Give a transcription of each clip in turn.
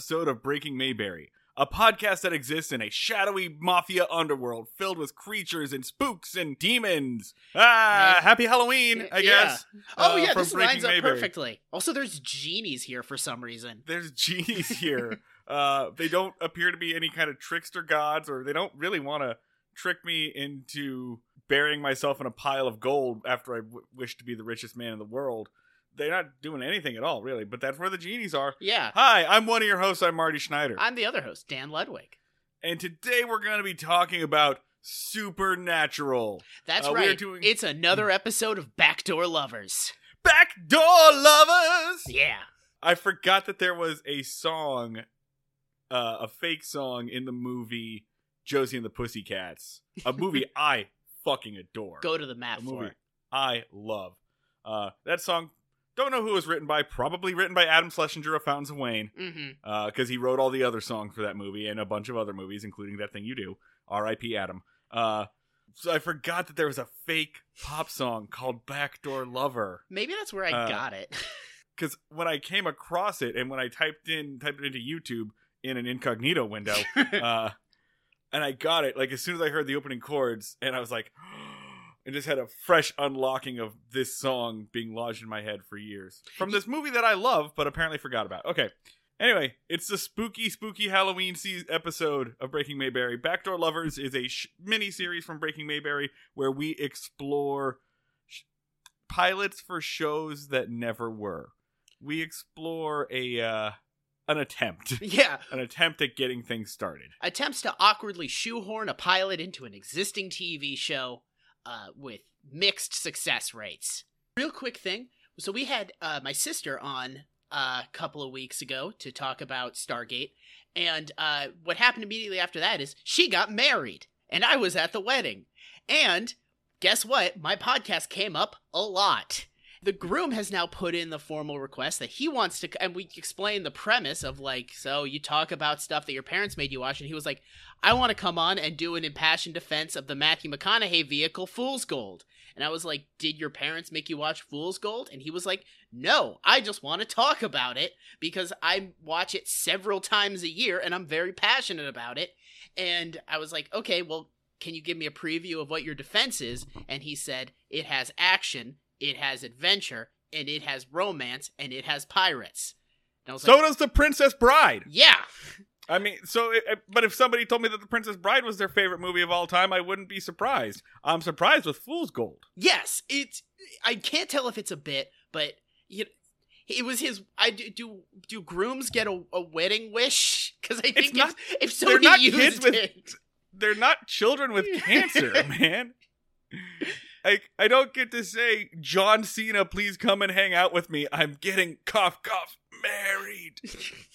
episode of Breaking Mayberry, a podcast that exists in a shadowy mafia underworld filled with creatures and spooks and demons. Ah, Right. happy Halloween, I Yeah. guess. Oh uh, yeah, this Breaking lines up Mayberry. perfectly. Also, there's genies here for some reason. There's genies here. uh, they don't appear to be any kind of trickster gods, or they don't really want to trick me into burying myself in a pile of gold after I w- wish to be the richest man in the world. They're not doing anything at all, really. But that's where the genies are. Yeah, Hi, I'm one of your hosts. I'm Marty Schneider. I'm the other host, Dan Ludwig. And today we're going to be talking about Supernatural. That's Uh, we are right. doing- It's another episode of Backdoor Lovers. Backdoor Lovers! Yeah. I forgot that there was a song, uh, a fake song in the movie Josie and the Pussycats. A movie I fucking adore. Go to the map a for movie it. I love. Uh, that song, don't know who it was written by. Probably written by Adam Schlesinger of Fountains of Wayne. Mm-hmm. because he wrote all the other songs for that movie and a bunch of other movies, including that thing you do. R.I.P. Adam. Uh, so I forgot that there was a fake pop song called "Backdoor Lover" Maybe that's where I Uh, got it. because when I came across it and when I typed in typed it into YouTube in an incognito window, uh, and I got it like as soon as I heard the opening chords, and I was like, and just had a fresh unlocking of this song being lodged in my head for years from this movie that I love, but apparently forgot about. Okay. Anyway, it's the spooky, spooky Halloween se- episode of Breaking Mayberry. Backdoor Lovers is a sh- mini series from Breaking Mayberry where we explore sh- pilots for shows that never were. We explore a uh, an attempt, yeah. an attempt at getting things started. Attempts to awkwardly shoehorn a pilot into an existing TV show uh, with mixed success rates. Real quick thing. So we had uh, my sister on uh, a couple of weeks ago to talk about Stargate, and uh, what happened immediately after that is she got married, and I was at the wedding. And guess what? My podcast came up a lot. The groom has now put in the formal request that he wants to, and we explained the premise of like, so you talk about stuff that your parents made you watch, and he was like, I want to come on and do an impassioned defense of the Matthew McConaughey vehicle, Fool's Gold. And I was like, Did your parents make you watch Fool's Gold? And he was like, No, I just want to talk about it because I watch it several times a year and I'm very passionate about it. And I was like, Okay, well, can you give me a preview of what your defense is? And he said, It has action, it has adventure, and it has romance, and it has pirates. And I was So does the Princess Bride. Yeah. I mean, so, it, but if somebody told me that The Princess Bride was their favorite movie of all time, I wouldn't be surprised. I'm surprised with Fool's Gold. Yes, it's. I can't tell if it's a bit, but you know, it was his. I do. Do, do grooms get a, a wedding wish? Because I think not- if, if they're somebody not used kids with- it, They're not children with cancer, man. I, I don't get to say, John Cena, please come and hang out with me. I'm getting cough, cough, married.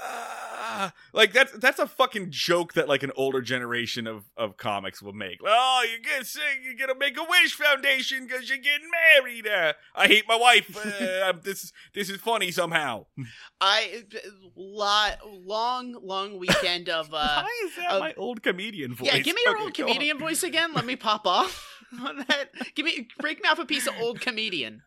Ah, like that's that's a fucking joke that like an older generation of, of comics will make. Oh, you get sick, you get a Make a Wish Foundation because you're getting married. Uh, I hate my wife. Uh, this is this is funny somehow. I lot long long weekend of. uh Why is that uh, my old comedian voice? Yeah, give me your Okay, old go on. comedian voice again. Let me pop off on that. Give me break me off a piece of old comedian.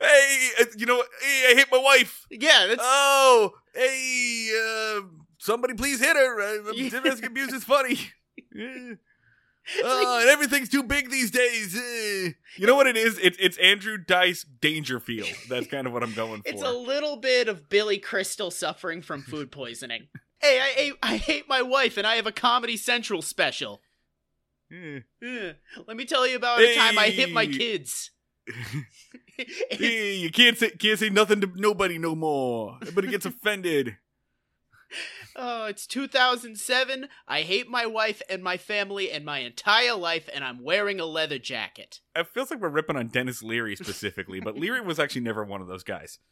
Hey, uh, you know, hey, I hit my wife. Yeah, that's Oh, hey, uh, somebody please hit her. Uh, Yeah. domestic abuse is funny. Yeah. Oh, and everything's too big these days. Eh. You know what it is? It's it's Andrew Dice Dangerfield. That's kind of what I'm going for. It's a little bit of Billy Crystal suffering from food poisoning. hey, I hate, I hate my wife, and I have a Comedy Central special. Let me tell you about a time I hit my kids. Hey, you can't say can't say nothing to nobody no more. Everybody gets offended. oh, it's 2007. I hate my wife and my family and my entire life, and I'm wearing a leather jacket. It feels like we're ripping on Denis Leary specifically, but Leary was actually never one of those guys.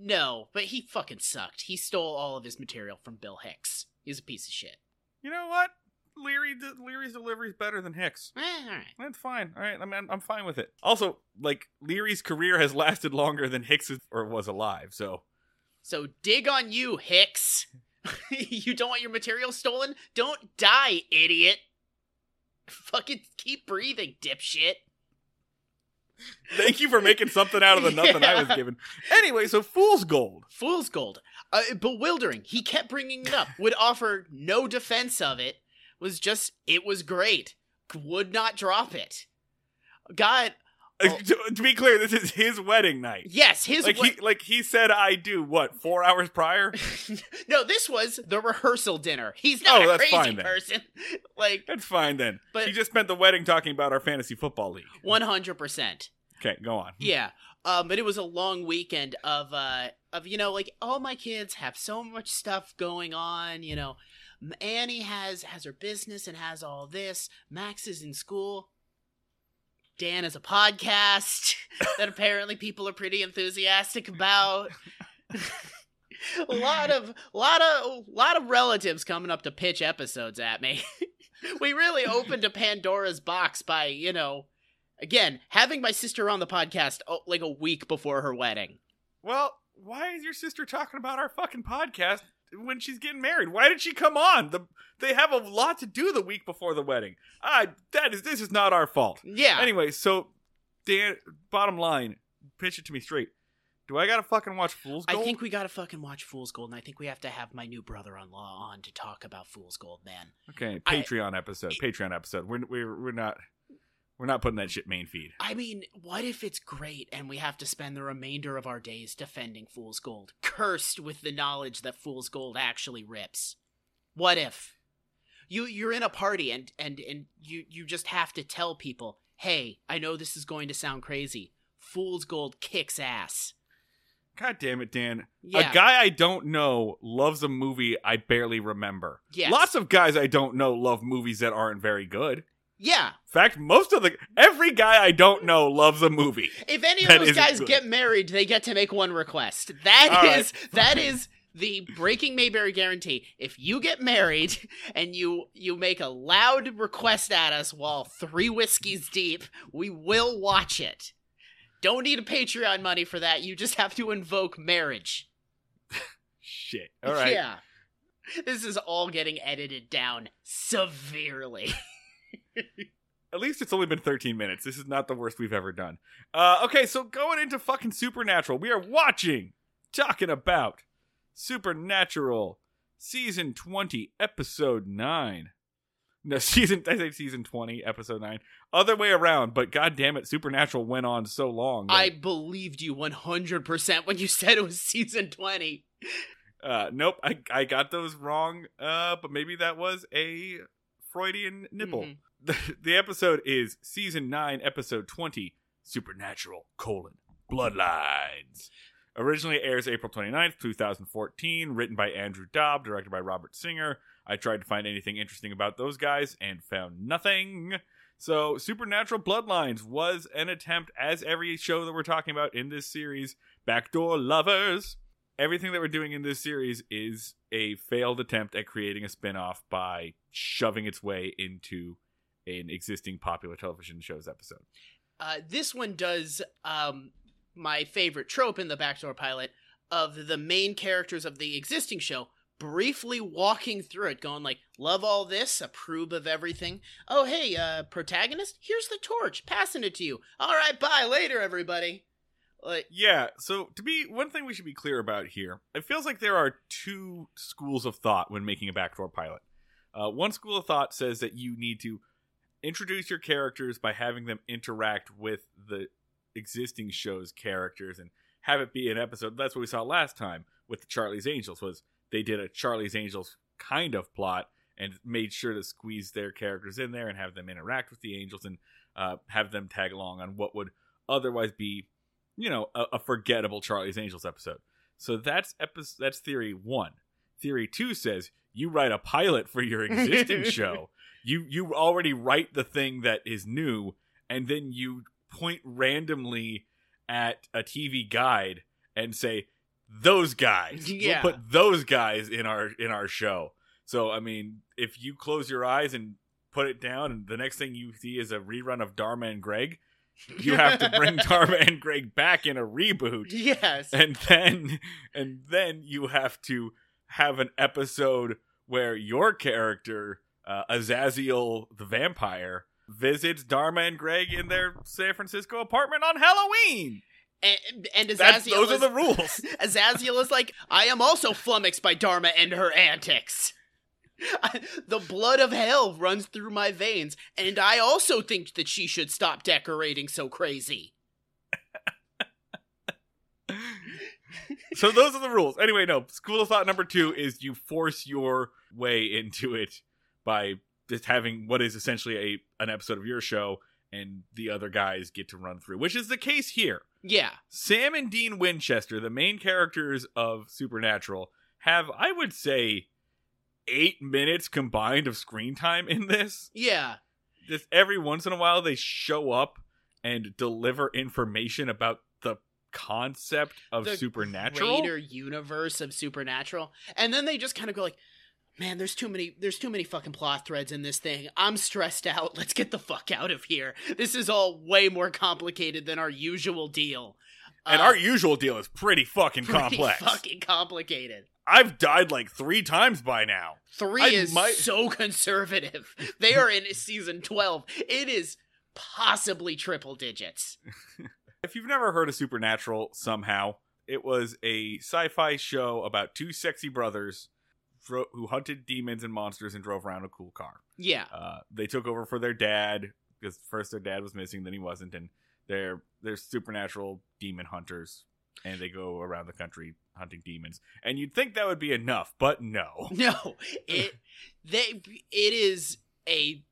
No, but he fucking sucked. He stole all of his material from Bill Hicks. He's a piece of shit. You know what? Leary Leary's delivery is better than Hicks. Eh, all right. That's fine. All right, I'm I'm fine with it. Also, like Leary's career has lasted longer than Hicks's or was alive. So So dig on you, Hicks. you don't want your material stolen? Don't die, idiot. Fucking keep breathing, dipshit. Thank you for making something out of the nothing I was given. Anyway, so Fool's Gold. Fool's gold. Uh, bewildering. He kept bringing it up. Would offer no defense of it. Was just it was great. Would not drop it. God, Uh, Oh. to, to be clear, this is his wedding night. yes, his Like wa- he, like he said, I do what four hours prior. no, this was the rehearsal dinner. He's not Oh, a crazy person. like That's fine then. But- he just spent the wedding talking about our fantasy football league. one hundred percent. Okay, go on. Yeah. Um, but it was a long weekend of uh of you know like all my kids have so much stuff going on. You know, Annie has has her business and has all this. Max is in school. Dan has a podcast that apparently people are pretty enthusiastic about. a lot of lot of lot of relatives coming up to pitch episodes at me. we really opened a Pandora's box by, you know, again, having my sister on the podcast oh, like a week before her wedding. Well, why is your sister talking about our fucking podcast when she's getting married? Why did she come on? The they have a lot to do the week before the wedding. I that is this is not our fault. Yeah. Anyway, so Dan, bottom line, pitch it to me straight. Do I gotta fucking watch Fool's I think we gotta fucking watch Fool's Gold, and I think we have to have my new brother-in-law on to talk about Fool's Gold, man. Okay, I- Patreon episode. Patreon episode. We're we're we're not we're not putting that shit main feed. I mean, what if it's great and we have to spend the remainder of our days defending Fool's Gold, cursed with the knowledge that Fool's Gold actually rips? What if you you're in a party and and and you you just have to tell people, "Hey, I know this is going to sound crazy. Fool's Gold kicks ass." God damn it, Dan. Yeah. A guy I don't know loves a movie I barely remember. Yes. Lots of guys I don't know love movies that aren't very good. Yeah. In fact, most of the every guy I don't know loves a movie. If any of those guys good. get married, they get to make one request. That All right, is that is the Breaking Mayberry guarantee. If you get married and you you make a loud request at us while three whiskeys deep, we will watch it. Don't need a Patreon money for that. You just have to invoke marriage. Shit. All right. Yeah. This is all getting edited down severely. At least it's only been 13 minutes. This is not the worst we've ever done. Uh, okay, so going into fucking Supernatural, we are watching, talking about Supernatural season 20, episode 9. No, season, I say season 20, episode 9. Other way around, but god damn it, Supernatural went on so long. that- I believed you 100% when you said it was season 20. Uh, nope, I, I got those wrong, uh, but maybe that was a Freudian nipple. Mhm. The, the episode is season 9, episode 20, Supernatural, colon, Bloodlines. Originally airs April 29th, 2014, written by Andrew Dabb, directed by Robert Singer. I tried to find anything interesting about those guys and found nothing. So, Supernatural Bloodlines was an attempt, as every show that we're talking about in this series, Backdoor Lovers. Everything that we're doing in this series is a failed attempt at creating a spin off by shoving its way into an existing popular television show's episode. Uh, this one does um, my favorite trope in the backdoor pilot of the main characters of the existing show briefly walking through it, going like, "Love all this, approve of everything." Oh, hey, uh, protagonist, here's the torch, passing it to you. All right, bye later, everybody. Like, Yeah, so to be one thing we should be clear about here, it feels like there are two schools of thought when making a backdoor pilot. Uh, one school of thought says that you need to introduce your characters by having them interact with the existing show's characters and have it be an episode. That's what we saw last time with the Charlie's Angels was they did a Charlie's Angels kind of plot and made sure to squeeze their characters in there and have them interact with the angels and uh, have them tag along on what would otherwise be, you know, a, a forgettable Charlie's Angels episode. So that's epi- that's theory one. Theory two says you write a pilot for your existing show. You you already write the thing that is new, and then you point randomly at a TV guide and say those guys. Yeah. We'll put those guys in our in our show. So I mean, if you close your eyes and put it down, and the next thing you see is a rerun of Dharma and Greg, you have to bring Dharma and Greg back in a reboot, yes, and then and then you have to have an episode where your character, uh, Azaziel the vampire, visits Dharma and Greg in their San Francisco apartment on Halloween. And, and That's, Azaziel those is, are the rules. Azaziel is like, I am also flummoxed by Dharma and her antics. the blood of hell runs through my veins, and I also think that she should stop decorating so crazy. So those are the rules. Anyway, no. School of thought number two is you force your way into it by just having what is essentially a an episode of your show, and the other guys get to run through, which is the case here. Yeah. Sam and Dean Winchester, the main characters of Supernatural, have I would say eight minutes combined of screen time in this. Yeah. Just every once in a while they show up and deliver information about concept of The supernatural. Greater universe of supernatural. And then they just kind of go like, Man, there's too many there's too many fucking plot threads in this thing. I'm stressed out. Let's get the fuck out of here. This is all way more complicated than our usual deal. And Uh, our usual deal is pretty fucking pretty complex. fucking complicated. I've died like three times by now. Three I is might- so conservative. They are in season 12. It is possibly triple digits. If you've never heard of Supernatural, somehow, it was a sci fi show about two sexy brothers dro- who hunted demons and monsters and drove around a cool car. Yeah. Uh, they took over for their dad because first their dad was missing, then he wasn't, and they're they're supernatural demon hunters, and they go around the country hunting demons. And you'd think that would be enough, but no. No, it they it is a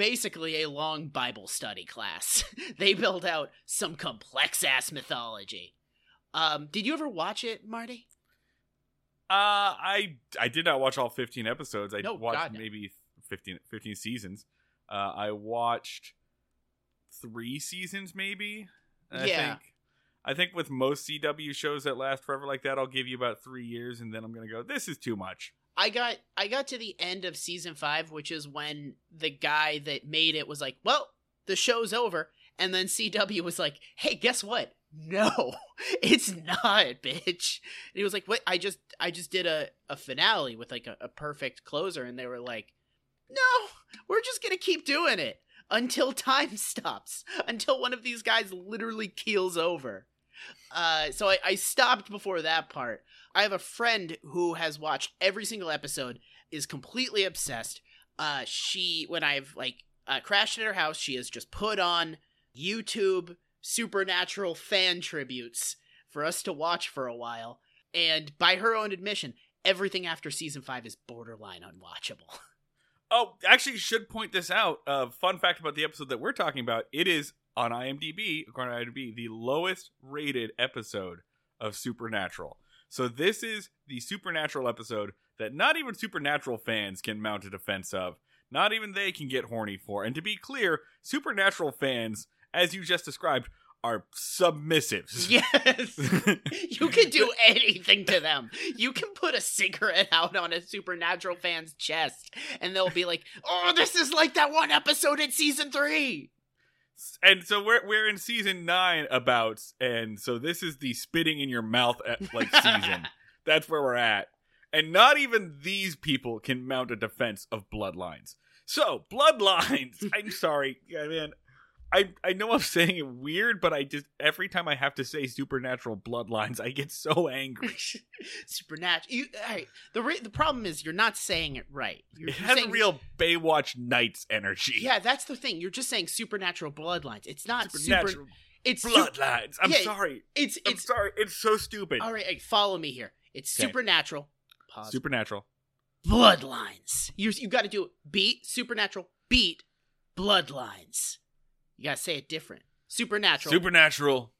basically a long Bible study class. they build out some complex ass mythology. Um, did you ever watch it, Marty? Uh, I I did not watch all 15 episodes. I No, watched God, no. maybe 15, 15 seasons. Uh, I watched three seasons, maybe. I Yeah. think. I think with most CW shows that last forever like that, I'll give you about three years, and then I'm gonna go. This is too much. I got I got to the end of season five, which is when the guy that made it was like, "Well, the show's over," and then CW was like, "Hey, guess what? No, it's not, bitch." And he was like, "What? I just I just did a a finale with like a, a perfect closer," and they were like, "No, we're just gonna keep doing it until time stops, until one of these guys literally keels over." Uh, so I, I stopped before that part. I have a friend who has watched every single episode, is completely obsessed. Uh, she, when I've like uh, crashed at her house, she has just put on YouTube supernatural fan tributes for us to watch for a while. And by her own admission, everything after season five is borderline unwatchable. Oh, actually, should point this out. Uh, fun fact about the episode that we're talking about: it is on IMDb, according to IMDb, the lowest rated episode of Supernatural. So this is the Supernatural episode that not even Supernatural fans can mount a defense of. Not even they can get horny for. And to be clear, Supernatural fans, as you just described, are submissives. yes. You can do anything to them. You can put a cigarette out on a supernatural fan's chest, and they'll be like, "Oh, this is like that one episode in season three. And so we're we're in season nine about, and so this is the spitting in your mouth at, like season. That's where we're at, and not even these people can mount a defense of bloodlines. So bloodlines. I'm sorry, yeah, man. I I know I'm saying it weird, but I just every time I have to say supernatural bloodlines, I get so angry. supernatural. You, all right. The re- the problem is you're not saying it right. You're, It has saying, real Baywatch Nights energy. Yeah, that's the thing. You're just saying supernatural bloodlines. It's not supernatural super. It's su- bloodlines. I'm Yeah, sorry. it's I'm it's sorry. It's so stupid. all right. hey, follow me here. It's Okay. supernatural. Pause. Supernatural. bloodlines. You you got to do it. Beat supernatural. Beat bloodlines. You got to say it different. Supernatural. Supernatural.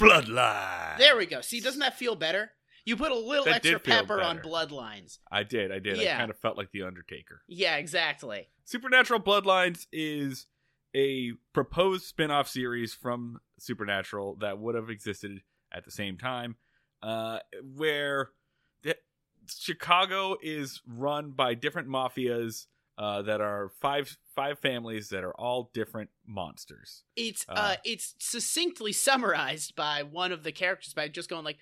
Bloodline. there we go. See, doesn't that feel better? You put a little That extra did feel pepper on better. bloodlines. I did. I did. Yeah. I kind of felt like the Undertaker. Yeah, exactly. Supernatural Bloodlines is a proposed spin-off series from Supernatural that would have existed at the same time, uh, where the, Chicago is run by different mafias uh, that are five five families that are all different monsters. It's uh, Uh. it's succinctly summarized by one of the characters by just going like,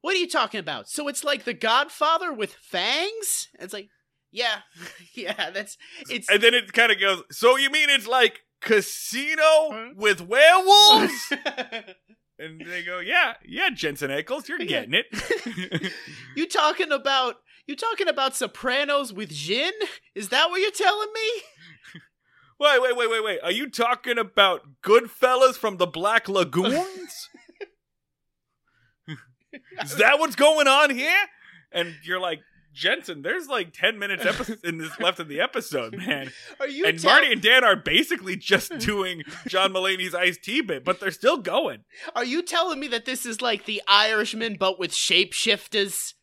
what are you talking about? So it's like The Godfather with fangs? It's like, yeah, yeah, that's it's. And then it kind of goes, so you mean it's like casino Huh? with werewolves? and they go, yeah, yeah, Jensen Ackles, you're getting it. you talking about you talking about Sopranos with Jin? Is that what you're telling me? wait, wait, wait, wait, wait. Are you talking about Goodfellas from the Black Lagoons? Is that what's going on here? And you're like, Jensen, there's like 10 minutes epi- in this left of the episode, man. Are you and tell- Marty and Dan are basically just doing John Mulaney's iced tea bit, but they're still going. Are you telling me that this is like the Irishman but with shapeshifters?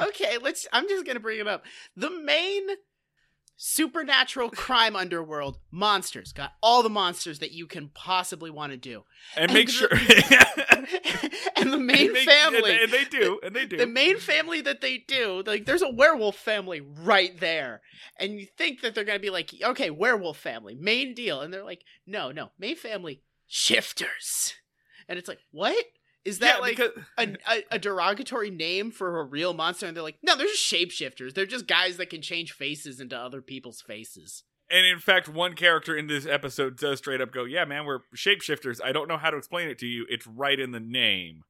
Okay, let's I'm just going to bring it up. The main supernatural crime underworld monsters got all the monsters that you can possibly want to do. And And make the- sure. and the main And they- family And they, and they do. And they do. the main family that they do, like there's a werewolf family right there. And you think that they're gonna be like, okay, werewolf family, main deal. And they're like, no, no, main family, shifters. And it's like, what? Is that yeah, like because, a, a, a derogatory name for a real monster? And they're like, no, they're just shapeshifters. They're just guys that can change faces into other people's faces. and in fact, one character in this episode does straight up go, "Yeah, man, we're shapeshifters. I don't know how to explain it to you. It's right in the name."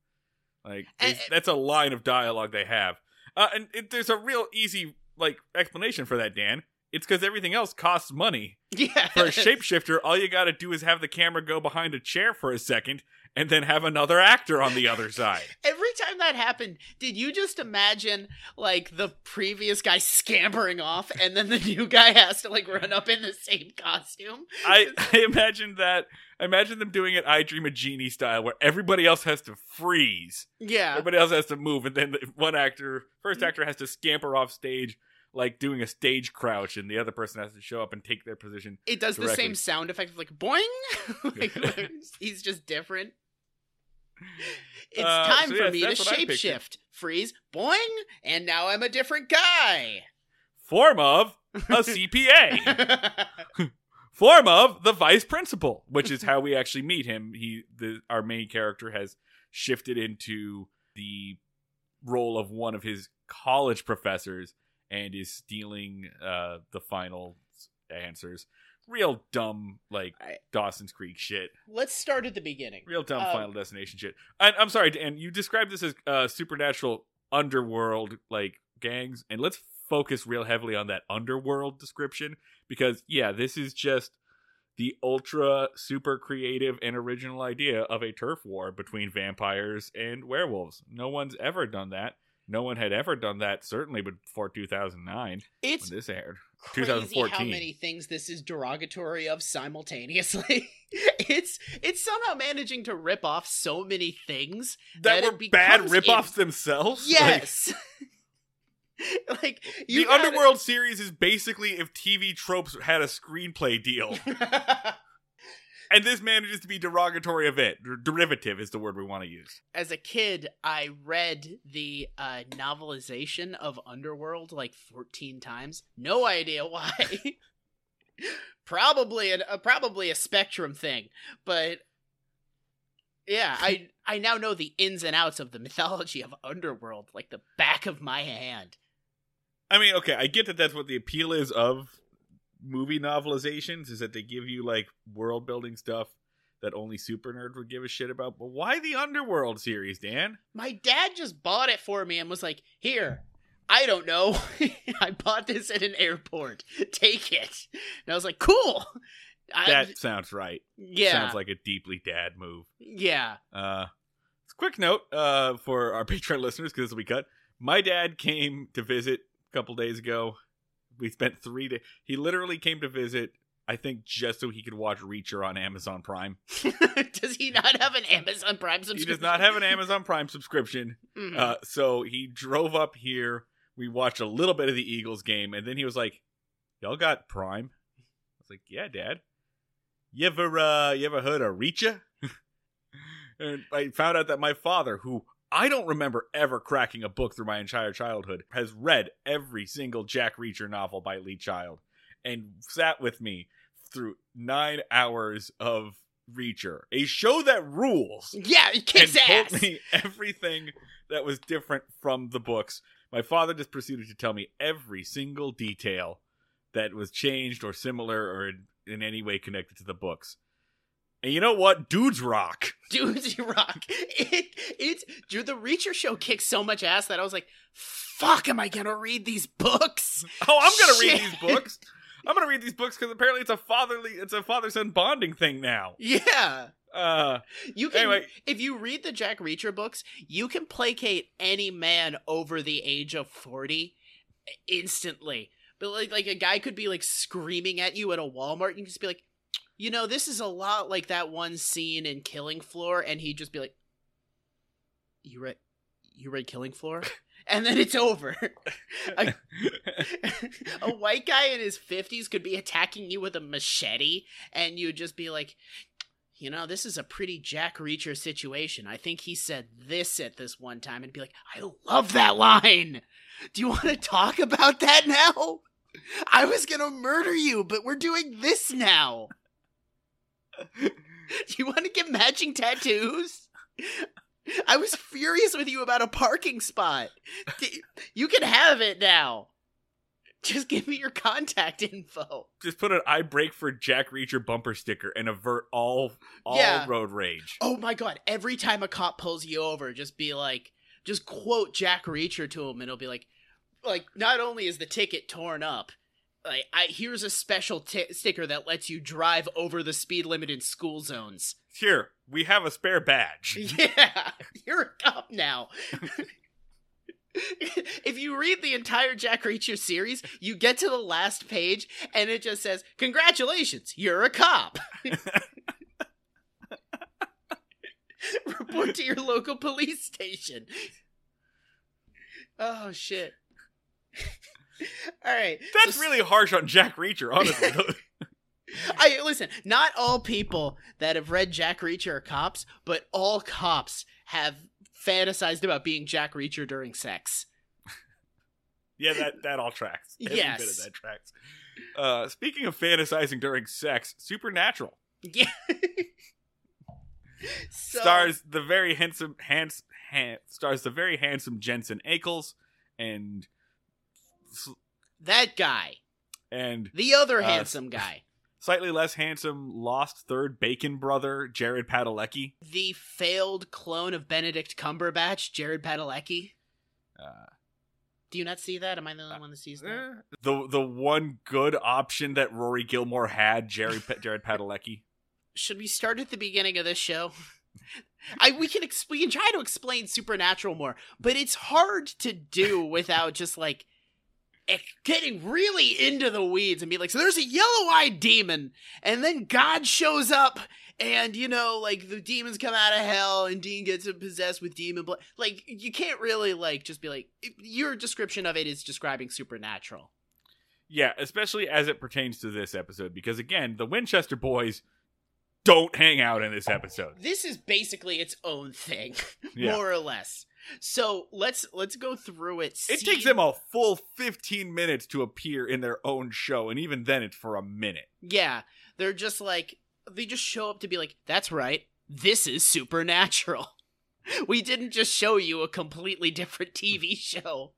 Like And- that's a line of dialogue they have, uh, and it, there's a real easy like explanation for that, Dan. It's because everything else costs money. Yeah. For a shapeshifter, all you got to do is have the camera go behind a chair for a second, and then have another actor on the other side. Every time that happened, did you just imagine like the previous guy scampering off and then the new guy has to like run up in the same costume? I, I imagine that. I imagine them doing it I Dream of Jeannie style, where everybody else has to freeze, Yeah. everybody else has to move, and then the one actor, first actor, has to scamper off stage like doing a stage crouch, and the other person has to show up and take their position. It does the same sound effect of like boing. like, he's just different. It's Uh, time so for yes, me to shapeshift. Freeze, boing, and now I'm a different guy. Form of a CPA. Form of the vice principal, which is how we actually meet him. He, the our main character, has shifted into the role of one of his college professors and is stealing uh, the final answers. Real dumb, like I- Dawson's Creek shit. Let's start at the beginning. Real dumb Um, Final Destination shit. And I'm sorry, Dan. You described this as uh, supernatural underworld like gangs, and let's focus real heavily on that underworld description because yeah, this is just the ultra super creative and original idea of a turf war between vampires and werewolves. No one's ever done that. No one had ever done that, certainly before 2009 It's when this aired. Crazy how many things this is derogatory of simultaneously. it's it's somehow managing to rip off so many things That, That were bad ripoffs themselves. Like, Yes. like you the gotta- Underworld series is basically if TV tropes had a screenplay deal, and this manages to be derogatory of it. Der- Derivative is the word we want to use. As a kid, I read the uh, novelization of Underworld like 14 times. No idea why. probably an, uh, probably a Spectrum thing, but yeah, I I now know the ins and outs of the mythology of Underworld like the back of my hand. I mean, okay, I get that that's what the appeal is of movie novelizations is that they give you like world building stuff that only super nerd would give a shit about. But why the Underworld series, Dan? My dad just bought it for me and was like, "Here, I don't know. I bought this at an airport. Take it." And I was like, "Cool." I- That sounds right. yeah, Sounds like a deeply dad move. yeah. Uh, quick note uh, for our Patreon listeners because this will be cut. My dad came to visit a couple days ago. We spent three days. He literally came to visit. I think just so he could watch Reacher on Amazon Prime. does he not have an Amazon Prime subscription? He does not have an Amazon Prime subscription, Mhm. uh, so he drove up here. We watched a little bit of the Eagles game, and then he was like, "Y'all got Prime?" I was like, "Yeah, Dad." You ever, uh, you ever heard of Reacher? and I found out that my father, who I don't remember ever cracking a book through my entire childhood, has read every single Jack Reacher novel by Lee Child, and sat with me through nine hours of Reacher, a show that rules, Yeah, it kicks and ass. told me everything that was different from the books. My father just proceeded to tell me every single detail that was changed or similar or in any way connected to the books. And you know what? Dudes rock. Dudes rock. It it's dude, the Reacher show kicks so much ass that I was like, fuck, am I gonna read these books? Oh, I'm gonna read these books. I'm gonna read these books because apparently it's a fatherly, it's a father son bonding thing now. Yeah. Uh, You can Anyway. if you read the Jack Reacher books, you can placate any man over the age of 40 instantly. But like like a guy could be like screaming at you at a Walmart and you can just be like, "You know, this is a lot like that one scene in Killing Floor." And he'd just be like, "You read you read Killing Floor?" And then it's over. a, a white guy in his 50s could be attacking you with a machete and you'd just be like you know this is a pretty jack reacher situation i think he said this at this one time and be like i love that line do you want to talk about that now i was gonna murder you but we're doing this now you want to get matching tattoos i was furious with you about a parking spot you can have it now just give me your contact info just put an "I break for Jack Reacher" bumper sticker and avert all all Yeah. road rage. Oh my god, every time a cop pulls you over, just be like just quote Jack Reacher to him and it'll be like like not only is the ticket torn up, like I here's a special ti sticker that lets you drive over the speed limit in school zones. Here, we have a spare badge. Yeah, you're a cop now. if you read the entire Jack Reacher series, you get to the last page and it just says, "Congratulations, you're a cop." Report to your local police station. Oh shit. All right. That's so- really harsh on Jack Reacher, honestly. I listen, not all people that have read Jack Reacher are cops, but all cops have fantasized about being Jack Reacher during sex. yeah, that that all tracks. Every Yes. bit of that tracks. Uh, speaking of fantasizing during sex, Supernatural Yeah. so, stars the very handsome hands han, stars the very handsome Jensen Ackles and that guy, and the other Uh, handsome guy, slightly less handsome lost third Bacon brother Jared Padalecki. the failed clone of Benedict Cumberbatch, Jared Padalecki. Uh, Do you not see that? Am I the only one that sees that? eh, the the one good option that Rory Gilmore had, Jared Jared Padalecki. should we start at the beginning of this show? I we can ex- we can try to explain supernatural more, but it's hard to do without just like Eh, getting really into the weeds and be like, so there's a yellow-eyed demon, and then God shows up, and you know, like the demons come out of hell, and Dean gets possessed with demon blood. Like you can't really like just be like your description of it is describing supernatural. Yeah, especially as it pertains to this episode, because again, the Winchester boys don't hang out in this episode. this is basically its own thing Yeah. more or less so let's let's go through it It takes them a full 15 minutes to appear in their own show, and even then it's for a minute. yeah they're just like they just show up to be like that's right this is supernatural we didn't just show you a completely different tv show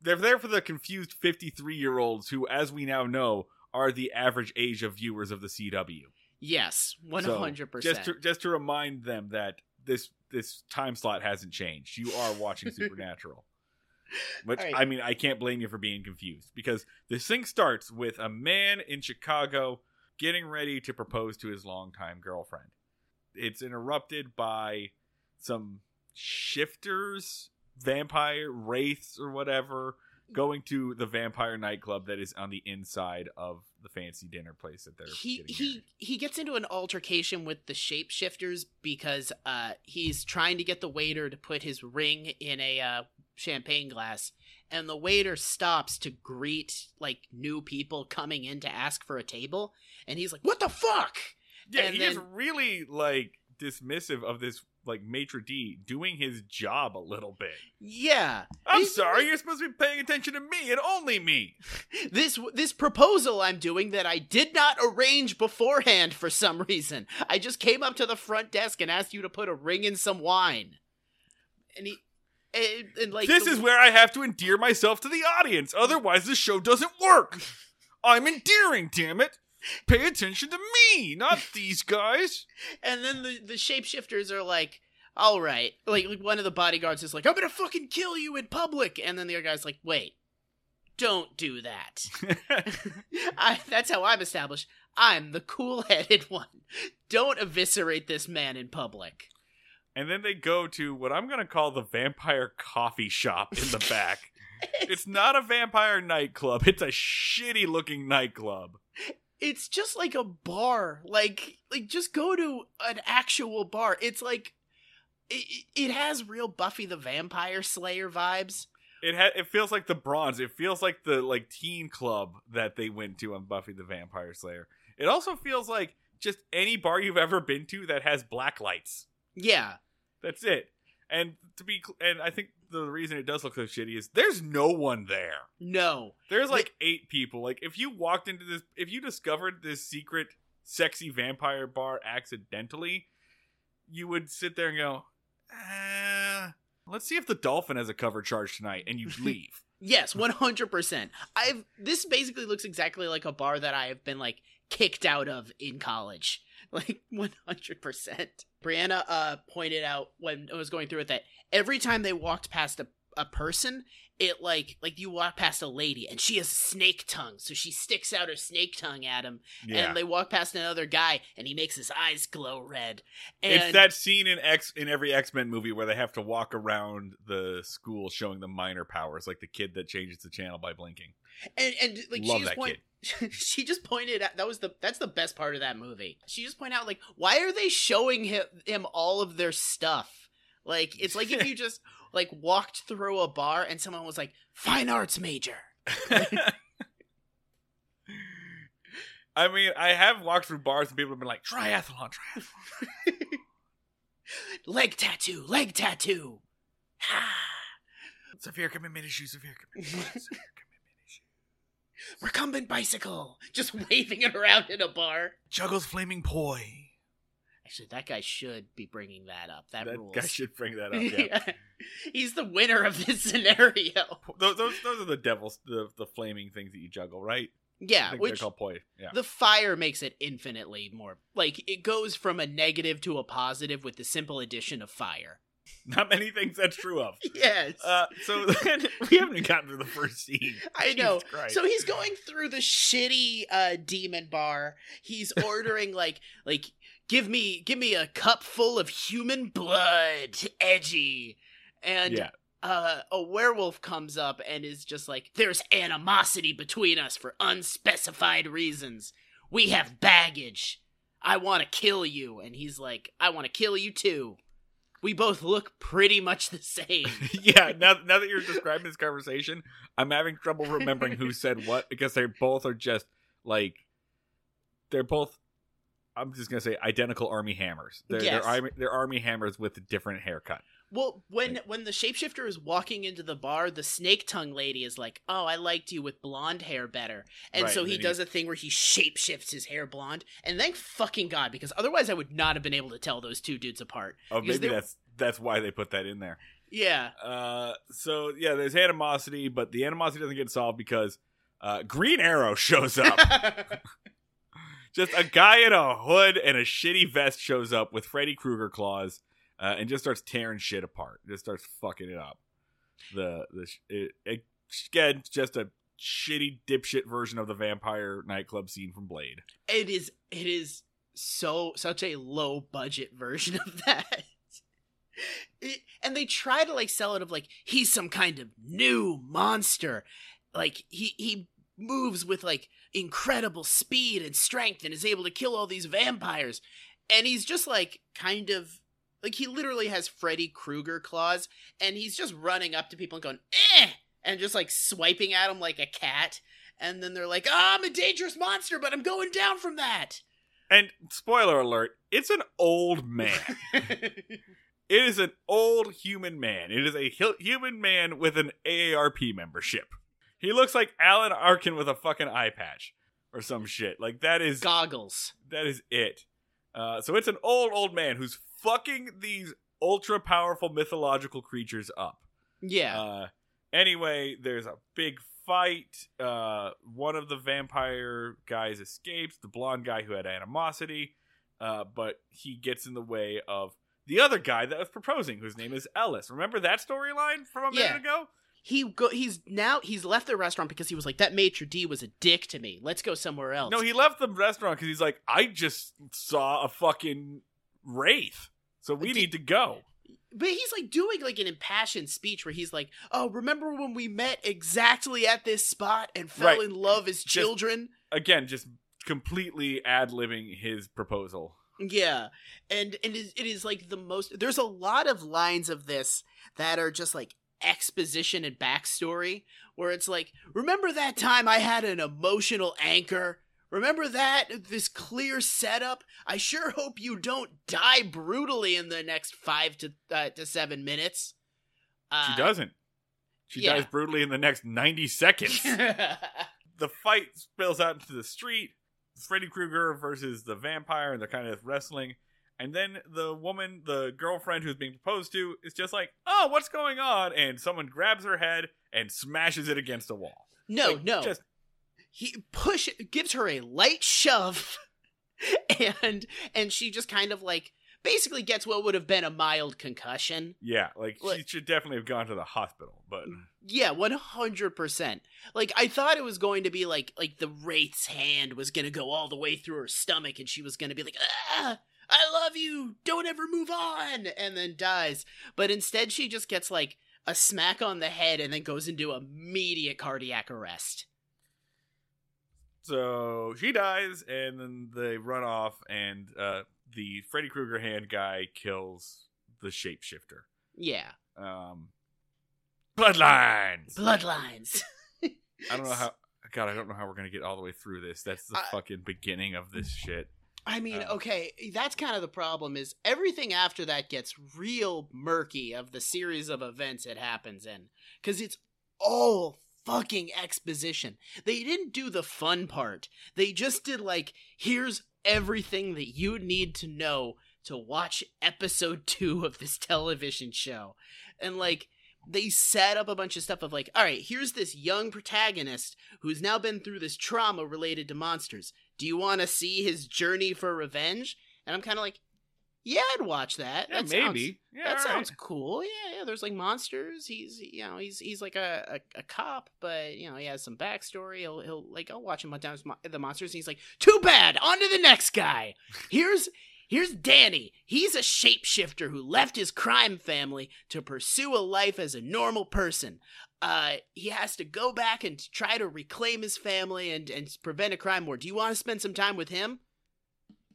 They're there for the confused 53 year olds who, as we now know, are the average age of viewers of the CW. yes 100% Just to, just to remind them that this this time slot hasn't changed. You are watching Supernatural. Which right. I mean, I can't blame you for being confused because this thing starts with a man in Chicago getting ready to propose to his longtime girlfriend. It's interrupted by some shifters, vampire wraiths, or whatever, going to the vampire nightclub that is on the inside of the fancy dinner place that they're he he married. he gets into an altercation with the shapeshifters because uh he's trying to get the waiter to put his ring in a uh, champagne glass and the waiter stops to greet like new people coming in to ask for a table and he's like what the fuck Yeah, And he is really like dismissive of this like maitre d doing his job a little bit Yeah. i'm He's- sorry you're supposed to be paying attention to me and only me This this proposal I'm doing that I did not arrange beforehand for some reason. I just came up to the front desk and asked you to put a ring in some wine. And he and, and like this the- is where i have to endear myself to the audience otherwise the show doesn't work i'm endearing damn it pay attention to me not these guys. And then the the shapeshifters are like all right. Like, like one of the bodyguards is like i'm gonna fucking kill you in public. And then the other guy's like wait don't do that. I, that's how i'm established. I'm the cool-headed one. Don't eviscerate this man in public. And then they go to what I'm going to call the vampire coffee shop in the back. it's not a vampire nightclub, it's a shitty looking nightclub. It's just like a bar like like just go to an actual bar it's like it, it has real buffy the vampire slayer vibes It ha- it feels like the bronze. It feels like the like teen club that they went to on Buffy the Vampire Slayer. It also feels like just any bar you've ever been to that has black lights. yeah That's it. And to be cl- and I think the reason it does look so shitty is there's no one there. no There's like eight people. Like if you walked into this, if you discovered this secret sexy vampire bar accidentally, you would sit there and go, uh, "Let's see if the dolphin has a cover charge tonight," and you'd leave. Yes, one hundred percent. I've this basically looks exactly like a bar that I have been like kicked out of in college. Like one hundred percent. Brianna uh pointed out when I was going through it that every time they walked past a, a person, it like like you walk past a lady and she has a snake tongue, so she sticks out her snake tongue at him, Yeah, and they walk past another guy and he makes his eyes glow red. And it's that scene in X in every X Men movie where they have to walk around the school showing the minor powers, like the kid that changes the channel by blinking. And, and like Love she just point, she just pointed out that was the that's the best part of that movie. She just pointed out like why are they showing him, him all of their stuff? Like it's like if you just like walked through a bar and someone was like fine arts major. I mean, I have walked through bars and people have been like, triathlon, triathlon. Leg tattoo, leg tattoo. Severe commitment issue, severe commitment issue, severe commitment issue. Recumbent bicycle. Just waving it around in a bar. Juggles flaming poi. Actually, that guy should be bringing that up. That, That rules. guy should bring that up. Yeah. He's the winner of this scenario. those, those those are the devils, the the flaming things that you juggle, right? Yeah, which they're called poi. Yeah. The fire makes it infinitely more like it goes from a negative to a positive with the simple addition of fire. Not many things that's true of. Yes. Uh, so we haven't even gotten to the first scene. I Jesus know. Christ. So he's going through the shitty uh demon bar. He's ordering like like give me give me a cup full of human blood, edgy. And yeah, uh, a werewolf comes up and is just like, "There's animosity between us for unspecified reasons. We have baggage. I want to kill you." And he's like, "I want to kill you too." We both look pretty much the same. yeah. Now, now that you're describing this conversation, I'm having trouble remembering who said what because they both are just like they're both. I'm just gonna say identical Armie Hammers. They're Yes. they're, army, they're Armie Hammers with a different haircut. Well, when when the shapeshifter is walking into the bar, the snake tongue lady is like, "Oh, I liked you with blonde hair better," and Right, so and he then he- does a thing where he shapeshifts his hair blonde. And thank fucking god, because otherwise I would not have been able to tell those two dudes apart. Oh, maybe they- that's that's why they put that in there. Yeah. Uh, so yeah, there's animosity, but the animosity doesn't get solved because uh, Green Arrow shows up. just a guy in a hood and a shitty vest shows up with Freddy Krueger claws uh, and just starts tearing shit apart. Just starts fucking it up. The the it, it, again just a shitty dipshit version of the vampire nightclub scene from Blade. it is it is so such a low budget version of that and they try to like sell it of like he's some kind of new monster like he he moves with like incredible speed and strength and is able to kill all these vampires and he's just like kind of like he literally has Freddy Krueger claws and he's just running up to people and going eh and just like swiping at them like a cat and then they're like oh, I'm a dangerous monster but I'm going down from that And spoiler alert, it's an old man. It is an old human man. It is a hu- human man with an AARP membership. He looks like Alan Arkin with a fucking eye patch or some shit. Like that is Goggles. that is it. Uh, so it's an old old man who's fucking these ultra powerful mythological creatures up. Yeah. Uh, anyway, there's a big fight. Uh, one of the vampire guys escapes, the blonde guy who had animosity, uh, but he gets in the way of the other guy that was proposing, whose name is Ellis. Remember that storyline from a minute Yeah. ago? he go he's now he's left the restaurant because he was like that maitre d was a dick to me let's go somewhere else No, he left the restaurant because he's like, I just saw a fucking wraith, so we Did- need to go. but he's like doing like an impassioned speech where he's like oh remember when we met exactly at this spot and fell Right. in love as children Again, just completely ad libbing his proposal. yeah and and it is, it is like the most there's a lot of lines of this that are just like exposition and backstory where it's like remember that time i had an emotional anchor remember that this clear setup i sure hope you don't die brutally in the next five to uh, to seven minutes uh, She doesn't. She yeah. dies brutally in the next 90 seconds. the fight spills out into the street. Freddy Krueger versus the vampire, and they're kind of wrestling. And then the woman, the girlfriend who's being proposed to, is just like, "Oh, what's going on?" And someone grabs her head and smashes it against a wall. no Like, no just he push gives her a light shove and and she just kind of like basically gets what would have been a mild concussion. Yeah, like she should definitely have gone to the hospital. But yeah 100% like i thought it was going to be like like the wraith's hand was going to go all the way through her stomach and she was going to be like ah i love you. Don't ever move on and then dies. But instead she just gets like a smack on the head and then goes into immediate cardiac arrest so she dies, and then they run off, and uh, the Freddy Krueger hand guy kills the shapeshifter. yeah Um, bloodlines. bloodlines I don't know how. God, I don't know how we're gonna get all the way through this. That's the I- fucking beginning of this shit. I mean, Um, okay, that's kind of the problem is everything after that gets real murky of the series of events it happens in cuz it's all fucking exposition. They didn't do the fun part. They just did like here's everything that you need to know to watch episode 2 of this television show. And like they set up a bunch of stuff of like, all right, here's this young protagonist who's now been through this trauma related to monsters. Do you want to see his journey for revenge? And I'm kind of like, yeah, I'd watch that. Yeah, that maybe. Sounds, yeah, that sounds right. cool. Yeah, yeah. There's like monsters. He's you know he's he's like a, a, a cop, but you know he has some backstory. He'll he'll like I'll watch him hunt down mo- the monsters. And he's like, too bad. On to the next guy. Here's here's Danny. He's a shapeshifter who left his crime family to pursue a life as a normal person. Uh, he has to go back and try to reclaim his family and and prevent a crime war. Do you want to spend some time with him?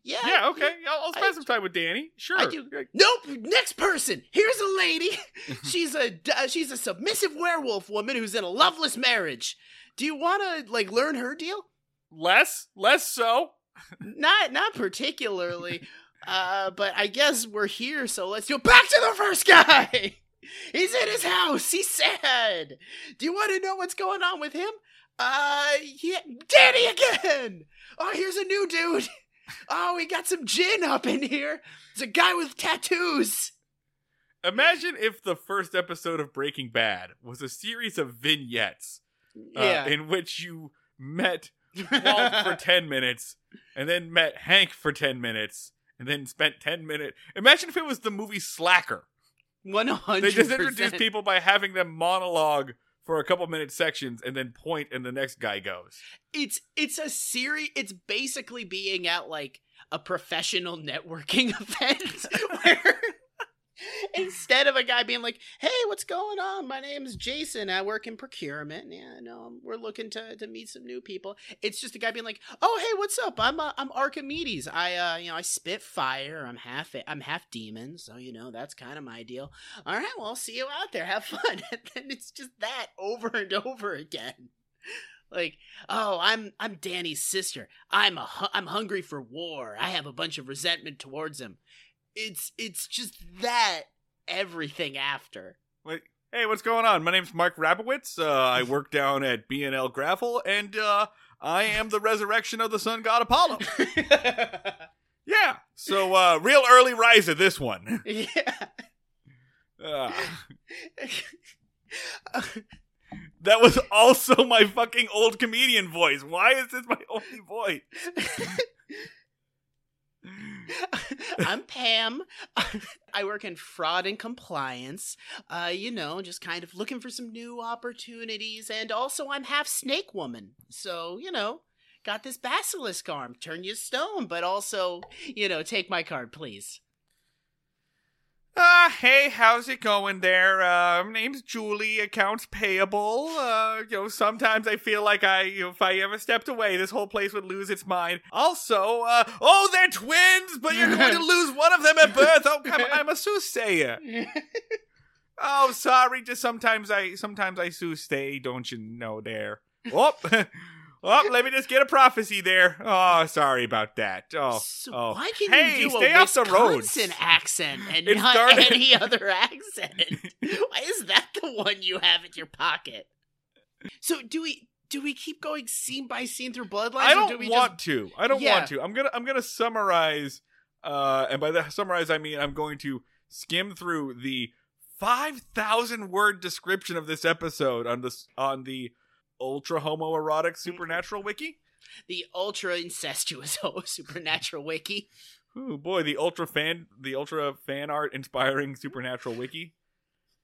Yeah. Yeah, okay. I'll, I'll spend I- some time with Danny. Sure. I do. Nope. Next person. Here's a lady. she's a uh, she's a submissive werewolf woman who's in a loveless marriage. Do you want to like learn her deal? Less, less so. Not not particularly. Uh, but I guess we're here, so let's go back to the first guy. He's in his house. He's sad. Do you want to know what's going on with him? Uh, yeah, Danny again. Oh, here's a new dude. Oh, we got some jinn up in here. It's a guy with tattoos. Imagine if the first episode of Breaking Bad was a series of vignettes uh, Yeah. in which you met Walt for 10 minutes and then met Hank for 10 minutes and then spent 10 minutes. Imagine if it was the movie Slacker. One They just introduce percent. people by having them monologue for a couple minute sections and then point and the next guy goes. It's it's a series. It's basically being at like a professional networking event where instead of a guy being like, "Hey, what's going on? My name's Jason. I work in procurement. Yeah, no, we're looking to to meet some new people." It's just a guy being like, "Oh, hey, what's up? I'm uh, I'm Archimedes. I uh, you know, I spit fire. I'm half I'm half demon, so you know that's kind of my deal. All right, well, I'll see you out there. Have fun." And then it's just that over and over again. Like, oh, I'm I'm Danny's sister. I'm a I'm hungry for war. I have a bunch of resentment towards him. It's it's just that everything after. Wait, hey, what's going on? My name's Mark Rabowitz. Uh, I work down at B&L Gravel, and uh, I am the resurrection of the sun god Apollo. Yeah, so uh, real early riser this one. yeah. Uh, that was also my fucking old comedian voice. Why is this my only voice? I'm Pam. I work in fraud and compliance. Uh, you know, just kind of looking for some new opportunities. And also, I'm half snake woman. So, you know, got this basilisk arm. Turn you stone, but also, you know, take my card, please. Uh, hey, how's it going there? Uh, my name's Julie, accounts payable. Uh, you know, sometimes I feel like I, you know, if I ever stepped away, this whole place would lose its mind. Also, uh, oh, they're twins, but you're going to lose one of them at birth. Oh, come on, I'm a soothsayer. Oh, sorry, just sometimes I, sometimes I soothsay, don't you know there? Oh, oh, let me just get a prophecy there. Oh, sorry about that. Oh, so oh. why can hey, you do stay a off the roads. Wisconsin accent and It not started- any other accent? why is that the one you have in your pocket? So do we do we keep going scene by scene through bloodlines? I don't do we want just... to. I don't Yeah. want to. I'm gonna I'm gonna summarize, uh, and by that summarize I mean I'm going to skim through the five thousand word description of this episode on this on the ultra homoerotic supernatural wiki. the ultra incestuous oh, supernatural wiki? Ooh boy, the ultra fan the ultra fan art inspiring supernatural wiki.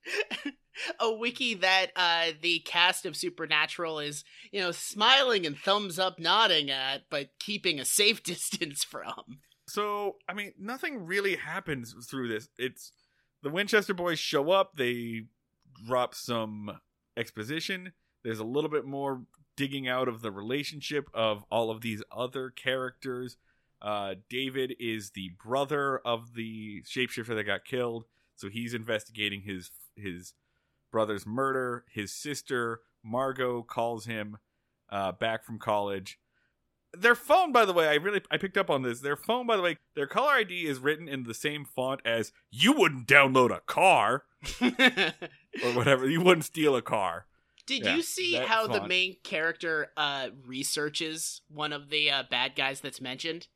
a wiki that uh, the cast of Supernatural is, you know, smiling and thumbs up nodding at, but keeping a safe distance from. So, I mean, nothing really happens through this. It's the Winchester boys show up, they drop some exposition. There's a little bit more digging out of the relationship of all of these other characters. Uh, David is the brother of the shapeshifter that got killed, so he's investigating his his brother's murder. His sister Margot calls him uh, back from college. Their phone by the way i really i picked up on this. Their phone by the way their caller id is written in the same font as you wouldn't download a car. Or whatever. You wouldn't steal a car Did Yeah, you see how the main character uh, researches one of the uh, bad guys that's mentioned?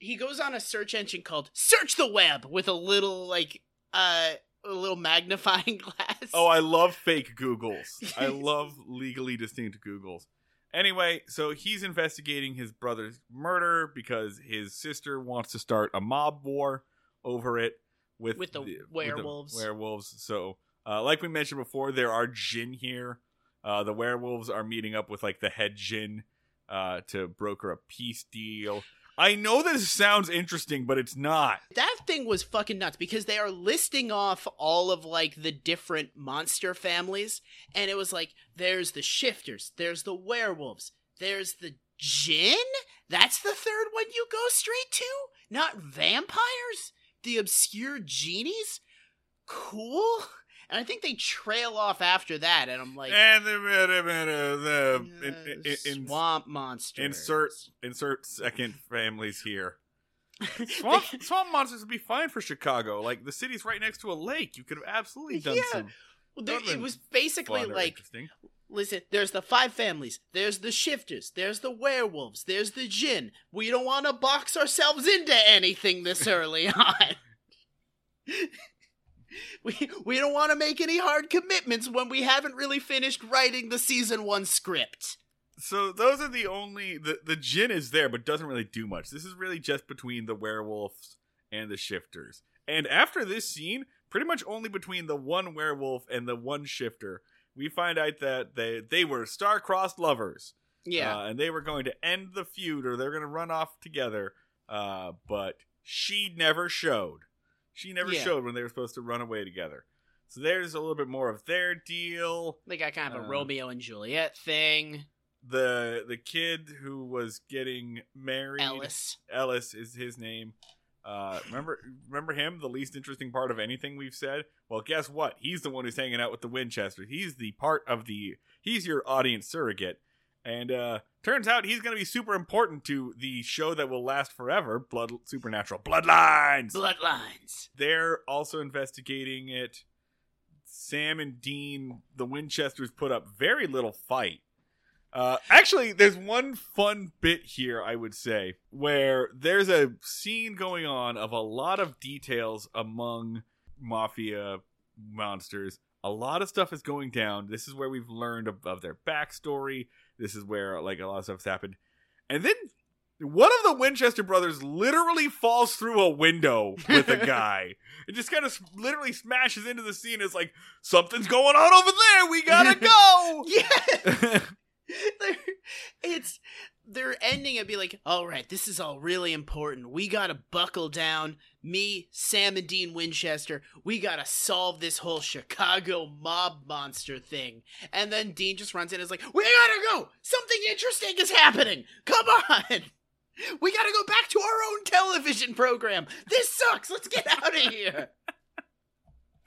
He goes on a search engine called Search the Web with a little like uh, a little magnifying glass. oh i love fake googles i love legally distinct googles anyway so he's investigating his brother's murder because his sister wants to start a mob war over it with With the with werewolves. werewolves so uh, like we mentioned before there are jinn here uh, the werewolves are meeting up with like the head jinn uh, to broker a peace deal i know this sounds interesting but it's not That thing was fucking nuts because they are listing off all of like the different monster families, and it was like there's the shifters, there's the werewolves, there's the jinn. That's the third one you go straight to, not vampires. The obscure genies, cool. And I think they trail off after that, and I'm like, and the, the, the, in- in- in- swamp monsters. insert insert second families here Swamp, swamp monsters would be fine for Chicago. Like the city's right next to a lake. You could have absolutely done Yeah. some. Well, there- it was basically like. Listen, there's the five families, there's the shifters, there's the werewolves, there's the jinn. We don't want to box ourselves into anything this early on. we we don't want to make any hard commitments when we haven't really finished writing the season 1 script. So those are the only the the jinn is there, but doesn't really do much. This is really just between the werewolves and the shifters. And after this scene, pretty much only between the one werewolf and the one shifter, we find out that they they were star-crossed lovers. Yeah. Uh, and they were going to end the feud or they're going to run off together. Uh, but she never showed. She never Yeah. showed when they were supposed to run away together. So there's a little bit more of their deal. they got kind of a uh, Romeo and Juliet thing. The the kid who was getting married, Ellis. Ellis is his name. Uh, remember remember him, the least interesting part of anything we've said. Well, guess what? He's the one who's hanging out with the Winchester. He's the part of the he's your audience surrogate. And uh turns out he's going to be super important to the show that will last forever, Blood Supernatural Bloodlines. Bloodlines. They're also investigating it. Sam and Dean, the Winchesters, put up very little fight. Uh, actually, there's one fun bit here, I would say, where there's a scene going on of a lot of details among mafia monsters. A lot of stuff is going down. This is where we've learned of, of their backstory. This is where like a lot of stuff's happened. And then one of the Winchester brothers literally falls through a window with a guy. it just kind of literally smashes into the scene. It's like something's going on over there. We gotta go. Yeah. They're- it's they're ending it be like, all right, this is all really important. We gotta buckle down. Me, Sam, and Dean Winchester. We gotta solve this whole Chicago mob monster thing. And then Dean just runs in and is like, we gotta go. Something interesting is happening. Come on. We gotta go back to our own television program. This sucks. Let's get out of here.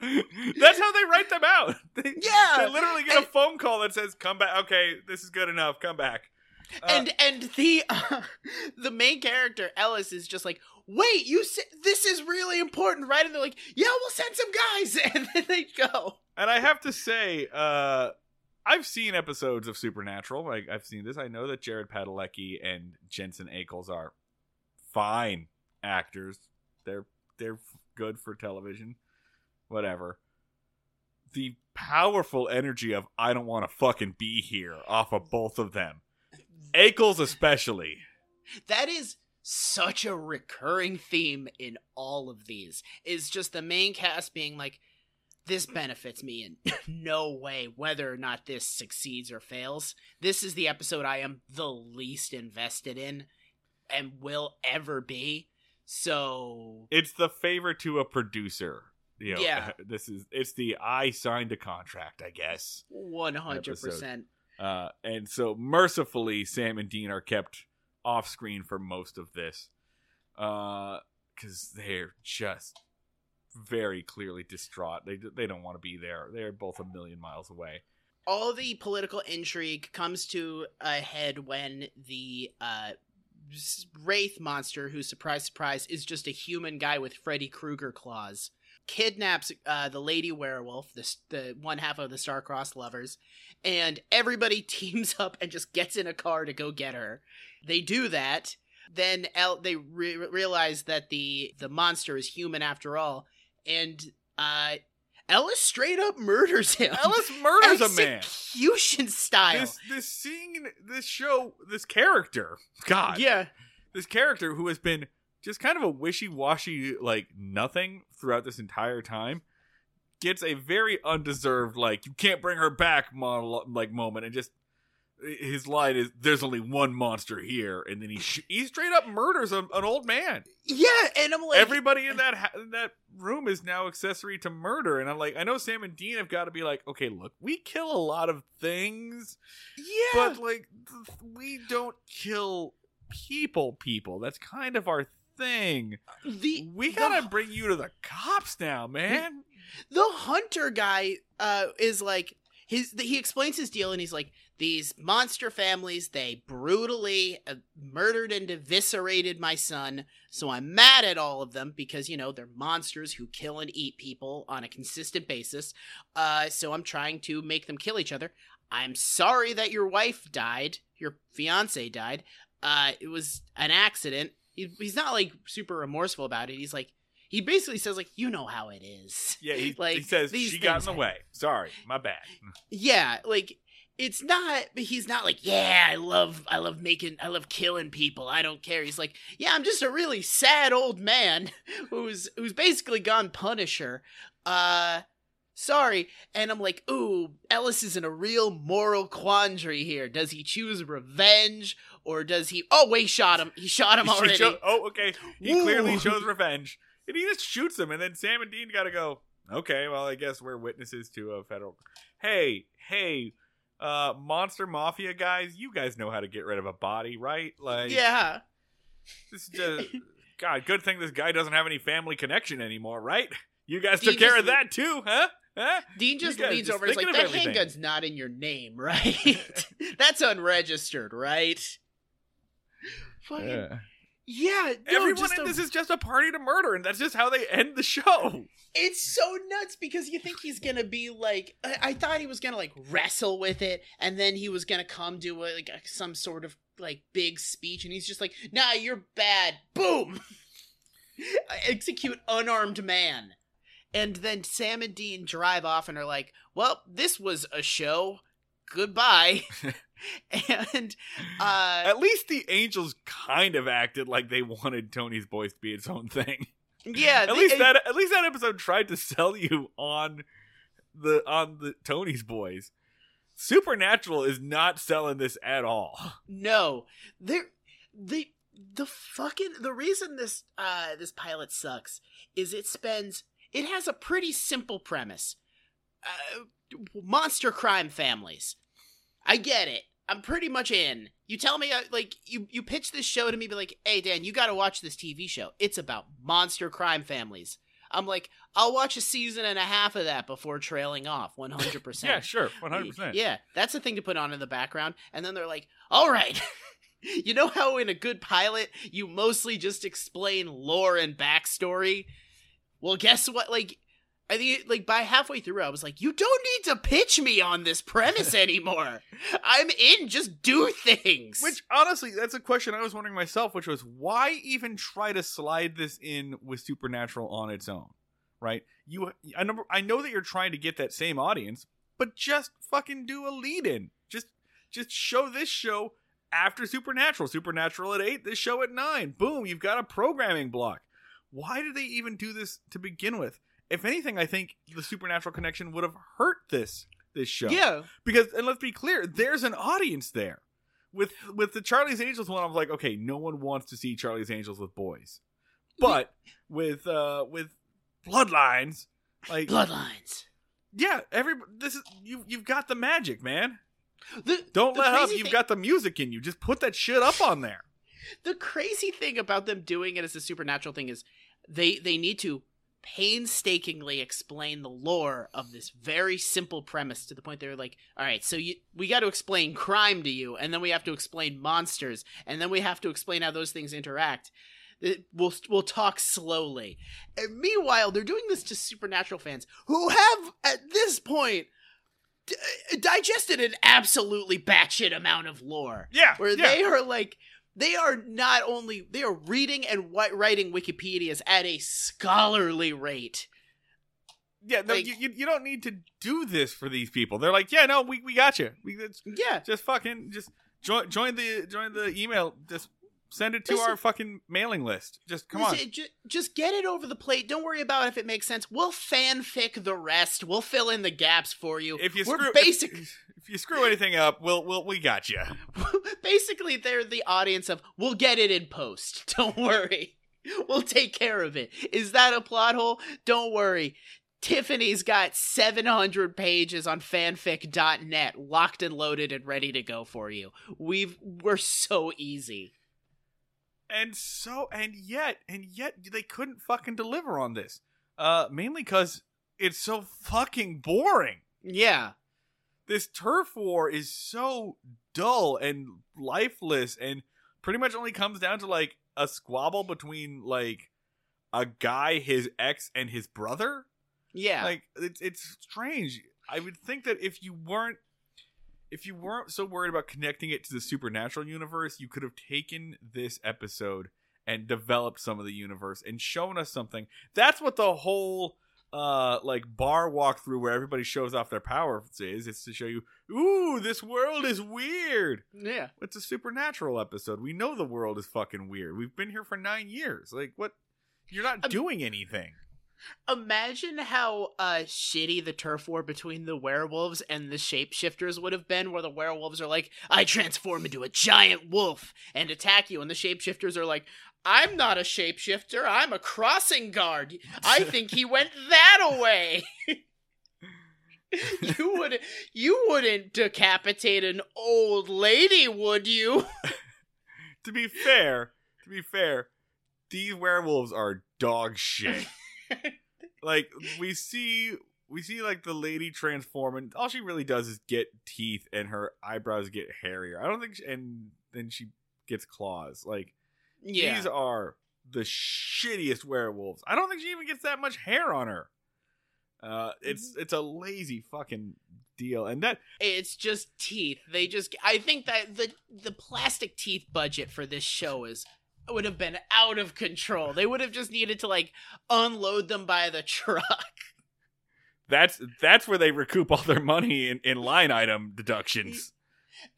That's how they write them out. They, Yeah. they literally get a phone call that says, "Come back." Okay, this is good enough. Come back. Uh, and and the uh, the main character Ellis is just like, wait, you said this is really important, right? And they're like, yeah, we'll send some guys, and then they go. And I have to say, uh, I've seen episodes of Supernatural. Like I've seen this. I know that Jared Padalecki and Jensen Ackles are fine actors. They're they're good for television. Whatever. The powerful energy of I don't want to fucking be here off of both of them. Ackles especially. That is such a recurring theme in all of these. Is just the main cast being like, this benefits me in no way, whether or not this succeeds or fails. This is the episode I am the least invested in, and will ever be. So It's the favor to a producer. You know, Yeah. This is it's the I signed a contract, I guess. one hundred percent. Uh, and so mercifully, Sam and Dean are kept off screen for most of this, because they're just very clearly distraught. They they don't want to be there. They're both a million miles away. all the political intrigue comes to a head when the uh, wraith monster, who surprise surprise is just a human guy with Freddy Krueger claws, kidnaps uh, the lady werewolf, the the one half of the star-crossed lovers, and everybody teams up and just gets in a car to go get her. They do that. Then El- they re- realize that the the monster is human after all, and uh, Ellis straight up murders him. Ellis murders a man. Execution style. This this scene, this show, this character, God, Yeah. this character who has been just kind of a wishy-washy like nothing throughout this entire time gets a very undeserved like you can't bring her back monologue like moment and just his line is there's only one monster here and then he sh- he straight up murders a, an old man Yeah, and I'm like everybody in that ha- in that room is now accessory to murder and i'm like i know sam and dean have got to be like okay look we kill a lot of things Yeah. but like we don't kill people people that's kind of our thing. The we gotta bring you to the cops now man. The hunter guy uh is like his he explains his deal and he's like these monster families they brutally uh, murdered and eviscerated my son. So i'm mad at all of them because you know they're monsters who kill and eat people on a consistent basis. Uh so i'm trying to make them kill each other. I'm sorry that your wife died your fiance died. Uh it was an accident he, he's not like super remorseful about it. He's like he basically says like you know how it is. Yeah he, Like, he says she got in the happen. way. Sorry my bad. Yeah like it's not he's not like yeah i love i love making i love killing people. I don't care. He's like yeah i'm just a really sad old man who's who's basically gone punisher. Uh sorry. And i'm like ooh ellis is in a real moral quandary here. Does he choose revenge or does he oh wait shot him. He shot him already. oh okay. He Woo. clearly shows revenge. And he just shoots him and then sam and dean gotta go okay well i guess we're witnesses to a federal hey hey uh monster mafia guys you guys know how to get rid of a body right? Like yeah. this is just god good thing this guy doesn't have any family connection anymore right? You guys Dean took care of that too huh? Huh? Dean just leans over and is like, that everything." handgun's not in your name, right? That's unregistered, right? Fucking Yeah. yeah. no, Everyone in a- this is just a party to murder, and that's just how they end the show. It's so nuts because you think he's gonna be like. I, I thought he was gonna like wrestle with it, and then he was gonna come do a, like a, some sort of like big speech, and he's just like, "Nah, you're bad." Boom. Execute unarmed man, and then Sam and Dean drive off and are like, "Well, this was a show. Goodbye." and uh, At least the Angels kind of acted like they wanted Toni's Boys to be its own thing. yeah, At they- least that at least that episode tried to sell you on the on the Toni's Boys. Supernatural is not selling this at all. No, there, the the fucking the reason this uh this pilot sucks is it spends it has a pretty simple premise. Uh, monster crime families. I get it. I'm pretty much in. You tell me uh, like you you pitch this show to me, be like, "Hey Dan, you got to watch this TV show. It's about monster crime families." I'm like, I'll watch a season and a half of that before trailing off 100%. Yeah, sure, one hundred percent. Yeah, that's the thing to put on in the background. And then they're like, all right. you know how in a good pilot, you mostly just explain lore and backstory? Well, guess what? Like, I think, like, by halfway through, I was like, you don't need to pitch me on this premise anymore. I'm in, just do things. Which honestly, that's a question I was wondering myself, which was why even try to slide this in with Supernatural on its own, right? You, I know, I know that you're trying to get that same audience, but just fucking do a lead in. Just, just show this show after Supernatural. Supernatural at eight, this show at nine. Boom, you've got a programming block. Why did they even do this to begin with? If anything, I think the Supernatural connection would have hurt this this show. Yeah. because and let's be clear there's an audience there. With with the charlie's angels one i was like okay no one wants to see charlie's angels with boys. But with uh with bloodlines like Bloodlines. yeah every this is you you've got the magic man. The, don't the let up. you've got the music in you. Just put that shit up on there. The crazy thing about them doing it as a supernatural thing is they they need to painstakingly explain the lore of this very simple premise to the point they're like all right so you we got to explain crime to you and then we have to explain monsters and then we have to explain how those things interact. It- we'll we'll talk slowly. And meanwhile they're doing this to supernatural fans who have at this point d- digested an absolutely batshit amount of lore. Yeah where yeah. they are like they are not only they are reading and writing wikipedias at a scholarly rate. Yeah no like- you, you, don't need to do this for these people. They're like yeah no we, we got you we yeah. just fucking just join join the join the email. Just send it to Listen- our fucking mailing list. Just come on. Listen, ju- just get it over the plate. Don't worry about if it makes sense. We'll fanfic the rest. We'll fill in the gaps for you. If you we're screw basic if, if you screw anything up we'll we'll we got you basically they're the audience of we'll get it in post. Don't worry. We'll take care of it. Is that a plot hole? Don't worry. Tiffany's got 700 pages on fanfic.net locked and loaded and ready to go for you. We've we're so easy. And so and yet and yet they couldn't fucking deliver on this. Uh mainly because it's so fucking boring. Yeah this turf war is so dull and lifeless and pretty much only comes down to like a squabble between like a guy his ex and his brother? Yeah. Like it's it's strange. I would think that if you weren't if you weren't so worried about connecting it to the supernatural universe you could have taken this episode and developed some of the universe and shown us something. That's what the whole uh like bar walkthrough where everybody shows off their powers is it's to show you ooh this world is weird. Yeah. It's a supernatural episode. We know the world is fucking weird. We've been here for nine years. Like what? You're not Um, doing anything. Imagine how uh shitty the turf war between the werewolves and the shapeshifters would have been, where the werewolves are like, I transform into a giant wolf and attack you, and the shapeshifters are like, I'm not a shapeshifter, I'm a crossing guard. I think he went that away. you would you wouldn't decapitate an old lady, would you? to be fair, to be fair, these werewolves are dog shit. like we see we see like the lady transform, and all she really does is get teeth, and her eyebrows get hairier. I don't think, she, and then she gets claws. Like Yeah. these are the shittiest werewolves. I don't think she even gets that much hair on her. Uh, it's Mm-hmm. it's a lazy fucking deal, and that It's just teeth. They just I think that the the plastic teeth budget for this show is would have been out of control. They would have just needed to like unload them by the truck. that's that's where they recoup all their money in, in line item deductions.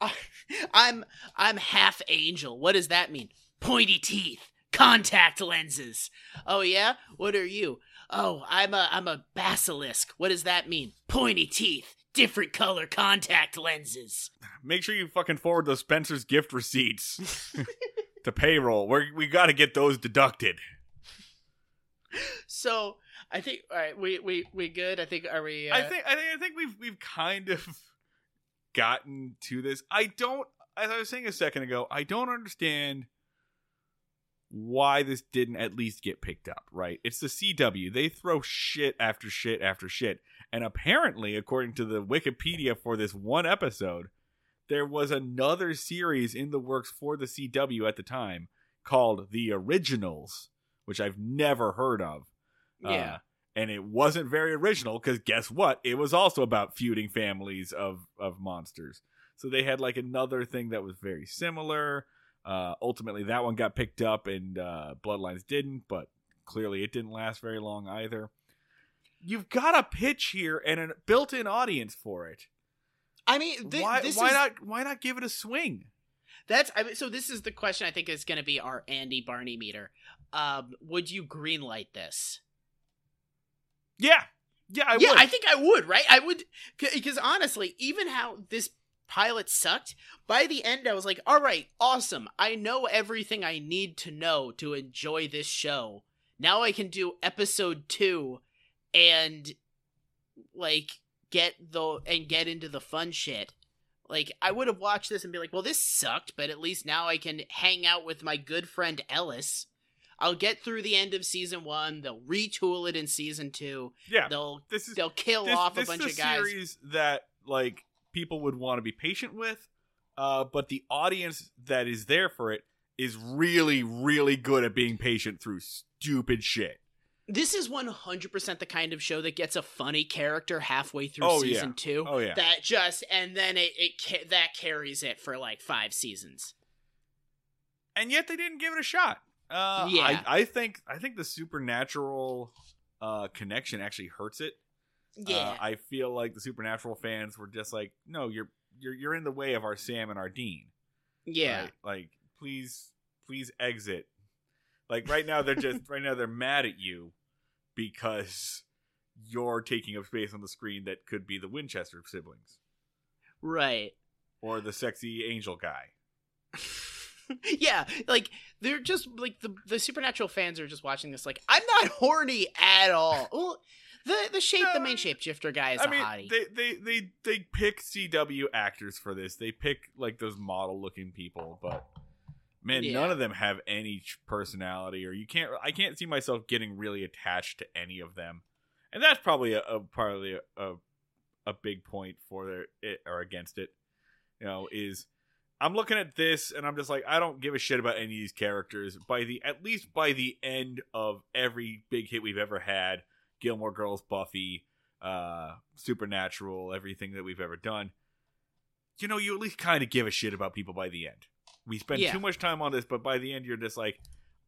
I'm I'm half angel. What does that mean? Pointy teeth, contact lenses. Oh yeah? What are you? Oh, I'm a I'm a basilisk. What does that mean? Pointy teeth, different color contact lenses. Make sure you fucking forward those Spencer's gift receipts to payroll. We we got to get those deducted. So I think all right, we we we good. I think are we? Uh, I think I think I think we've we've kind of gotten to this. I don't as I was saying a second ago, I don't understand why this didn't at least get picked up, right? It's the CW. They throw shit after shit after shit. And apparently, according to the Wikipedia for this one episode, there was another series in the works for the CW at the time called The Originals, which I've never heard of. Uh, yeah. and it wasn't very original because guess what? It was also about feuding families of of monsters. So they had like another thing that was very similar. Uh, ultimately, that one got picked up, and uh, Bloodlines didn't. But clearly, it didn't last very long either. You've got a pitch here and a built-in audience for it. I mean, thi- why? this why is, not? Why not give it a swing? That's I mean, so. This is the question. I think is going to be our Andy Barney meter. Um, would you greenlight this? Yeah, yeah, I yeah, would. I think I would. Right? I would because honestly, even how this pilot sucked, by the end I was like, all right, awesome. I know everything I need to know to enjoy this show. Now I can do episode two and like get the and get into the fun shit. Like I would have watched this and be like, well, this sucked, but at least now I can hang out with my good friend Ellis. I'll get through the end of season one. They'll retool it in season two. yeah, They'll this is they'll kill this, off a bunch of guys. series that like people would want to be patient with, uh, but the audience that is there for it is really, really good at being patient through stupid shit. This is 100% the kind of show that gets a funny character halfway through Oh, season yeah. two. Oh yeah, That just and then it, it ca- that carries it for like five seasons. and yet they didn't give it a shot. Uh, Yeah. I, I think I think the supernatural uh, connection actually hurts it. Yeah, Uh, I feel like the supernatural fans were just like, no, you're you're you're in the way of our Sam and our Dean. yeah, right? Like, please, please exit. Like right now, they're just right now they're mad at you because you're taking up space on the screen that could be the Winchester siblings right. or the sexy angel guy. yeah, like they're just like the the supernatural fans are just watching this. Like I'm not horny at all. Well, the the shape the main No, shapeshifter guy is I a mean, hottie. they, they they they pick CW actors for this. They pick like those model looking people, but man, Yeah. none of them have any personality, or you can't. I can't see myself getting really attached to any of them, and that's probably a, a probably a, a a big point for their it or against it. You know, is I'm looking at this and I'm just like, I don't give a shit about any of these characters. By the at least by the end of every big hit we've ever had, Gilmore Girls, Buffy, uh, Supernatural, everything that we've ever done, you know, you at least kind of give a shit about people by the end. We spend Yeah. too much time on this, but by the end, you're just like,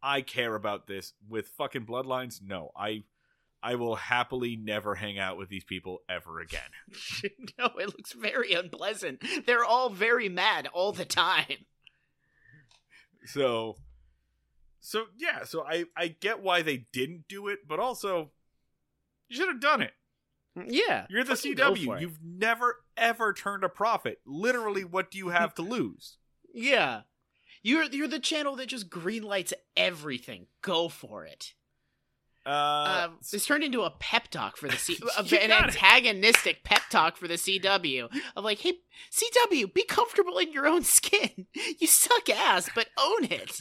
I care about this. With fucking Bloodlines, no, I, I will happily never hang out with these people ever again. no, it looks very unpleasant. They're all very mad all the time. So, so yeah, so I I get why they didn't do it, but also you should have done it. Yeah, You're the CW. You've never ever turned a profit. Literally, what do you have to lose? Yeah. You're you're the channel that just greenlights everything. Go for it. Uh, Um, this turned into a pep talk for the C, an got it. antagonistic pep talk for the CW. Of like, hey, CW, be comfortable in your own skin. You suck ass, but own it.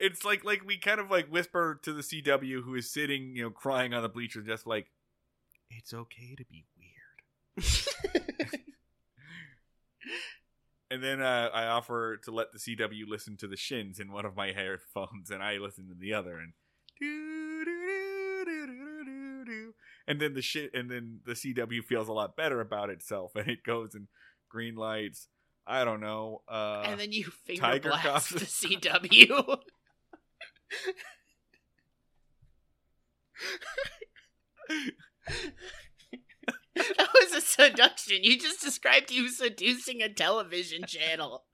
it's like like we kind of like whisper to the CW who is sitting, you know, crying on the bleachers, just like, it's okay to be weird. And then uh, I offer to let the CW listen to the Shins in one of my headphones, and I listen to the other, and do, do, do, do, do, do, do. and then the shit, and then the CW feels a lot better about itself, and it goes and green lights. I don't know. Uh, and then you finger Tiger blast Cops. the CW. that was a seduction. You just described you seducing a television channel.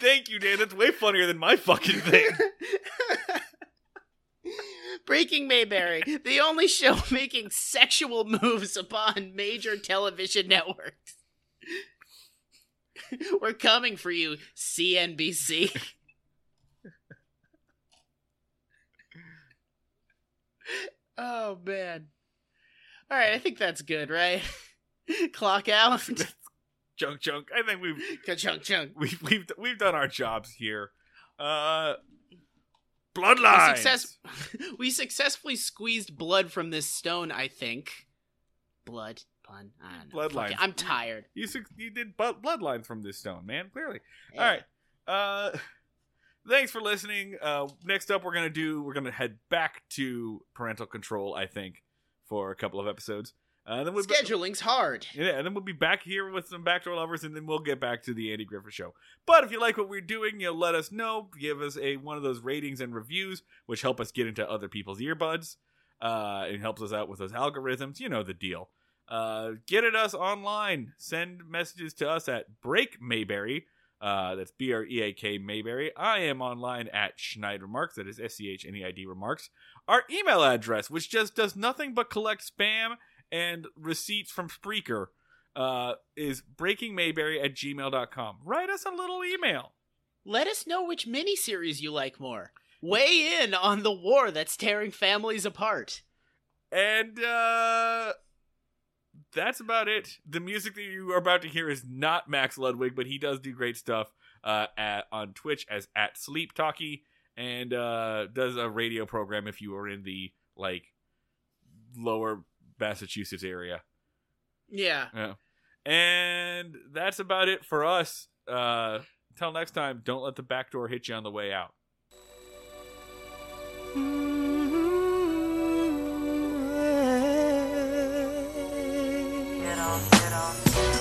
thank you, Dan. That's way funnier than my fucking thing. Breaking Mayberry, the only show making sexual moves upon major television networks. We're coming for you, CNBC. oh man. All right, I think that's good, right? Clock out. Junk, junk. I think we've Ka-chunk chunk. we've we've we've done our jobs here. Uh, We, bloodline. success- we successfully squeezed blood from this stone, I think. Blood pun. I don't know. Bloodline. I'm tired. You you did bloodlines from this stone, man. Clearly. Yeah. All right. Uh, thanks for listening. Uh, next up, we're gonna do we're gonna head back to parental control. I think for a couple of episodes. Uh, then we'll be- Scheduling's hard. yeah, and then we'll be back here with some backdoor lovers, and then we'll get back to the Andy Griffith show. But if you like what we're doing, you know, let us know. Give us a one of those ratings and reviews, which help us get into other people's earbuds. Uh, it helps us out with those algorithms. You know the deal. Uh, get at us online. Send messages to us at Break Mayberry. Uh, that's B R E A K Mayberry. I am online at Schneider Remarks. That is S C H N E I D Remarks. Our email address, which just does nothing but collect spam and receipts from Spreaker, uh, is breakingmayberry at gmail.com. Write us a little email. Let us know which miniseries you like more. Weigh in on the war that's tearing families apart. And uh, that's about it. The music that you are about to hear is not Max Ludwig, but he does do great stuff uh, at, on Twitch as at Sleep Talkie and uh, does a radio program if you are in the like lower Massachusetts area. Yeah. Yeah. And that's about it for us. Uh, until next time, don't let the back door hit you on the way out. Get on,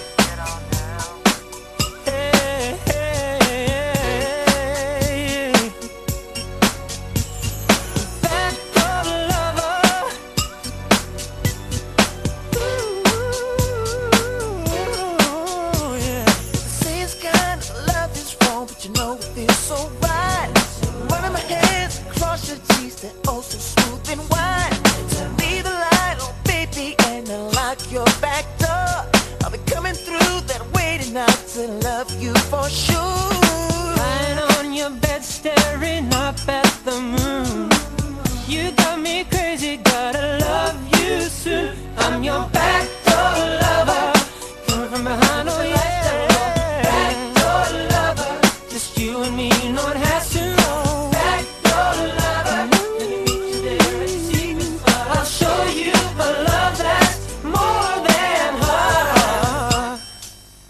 to love you for sure. Lying on your bed, staring up at the moon. You got me crazy, gotta love you soon. I'm your back.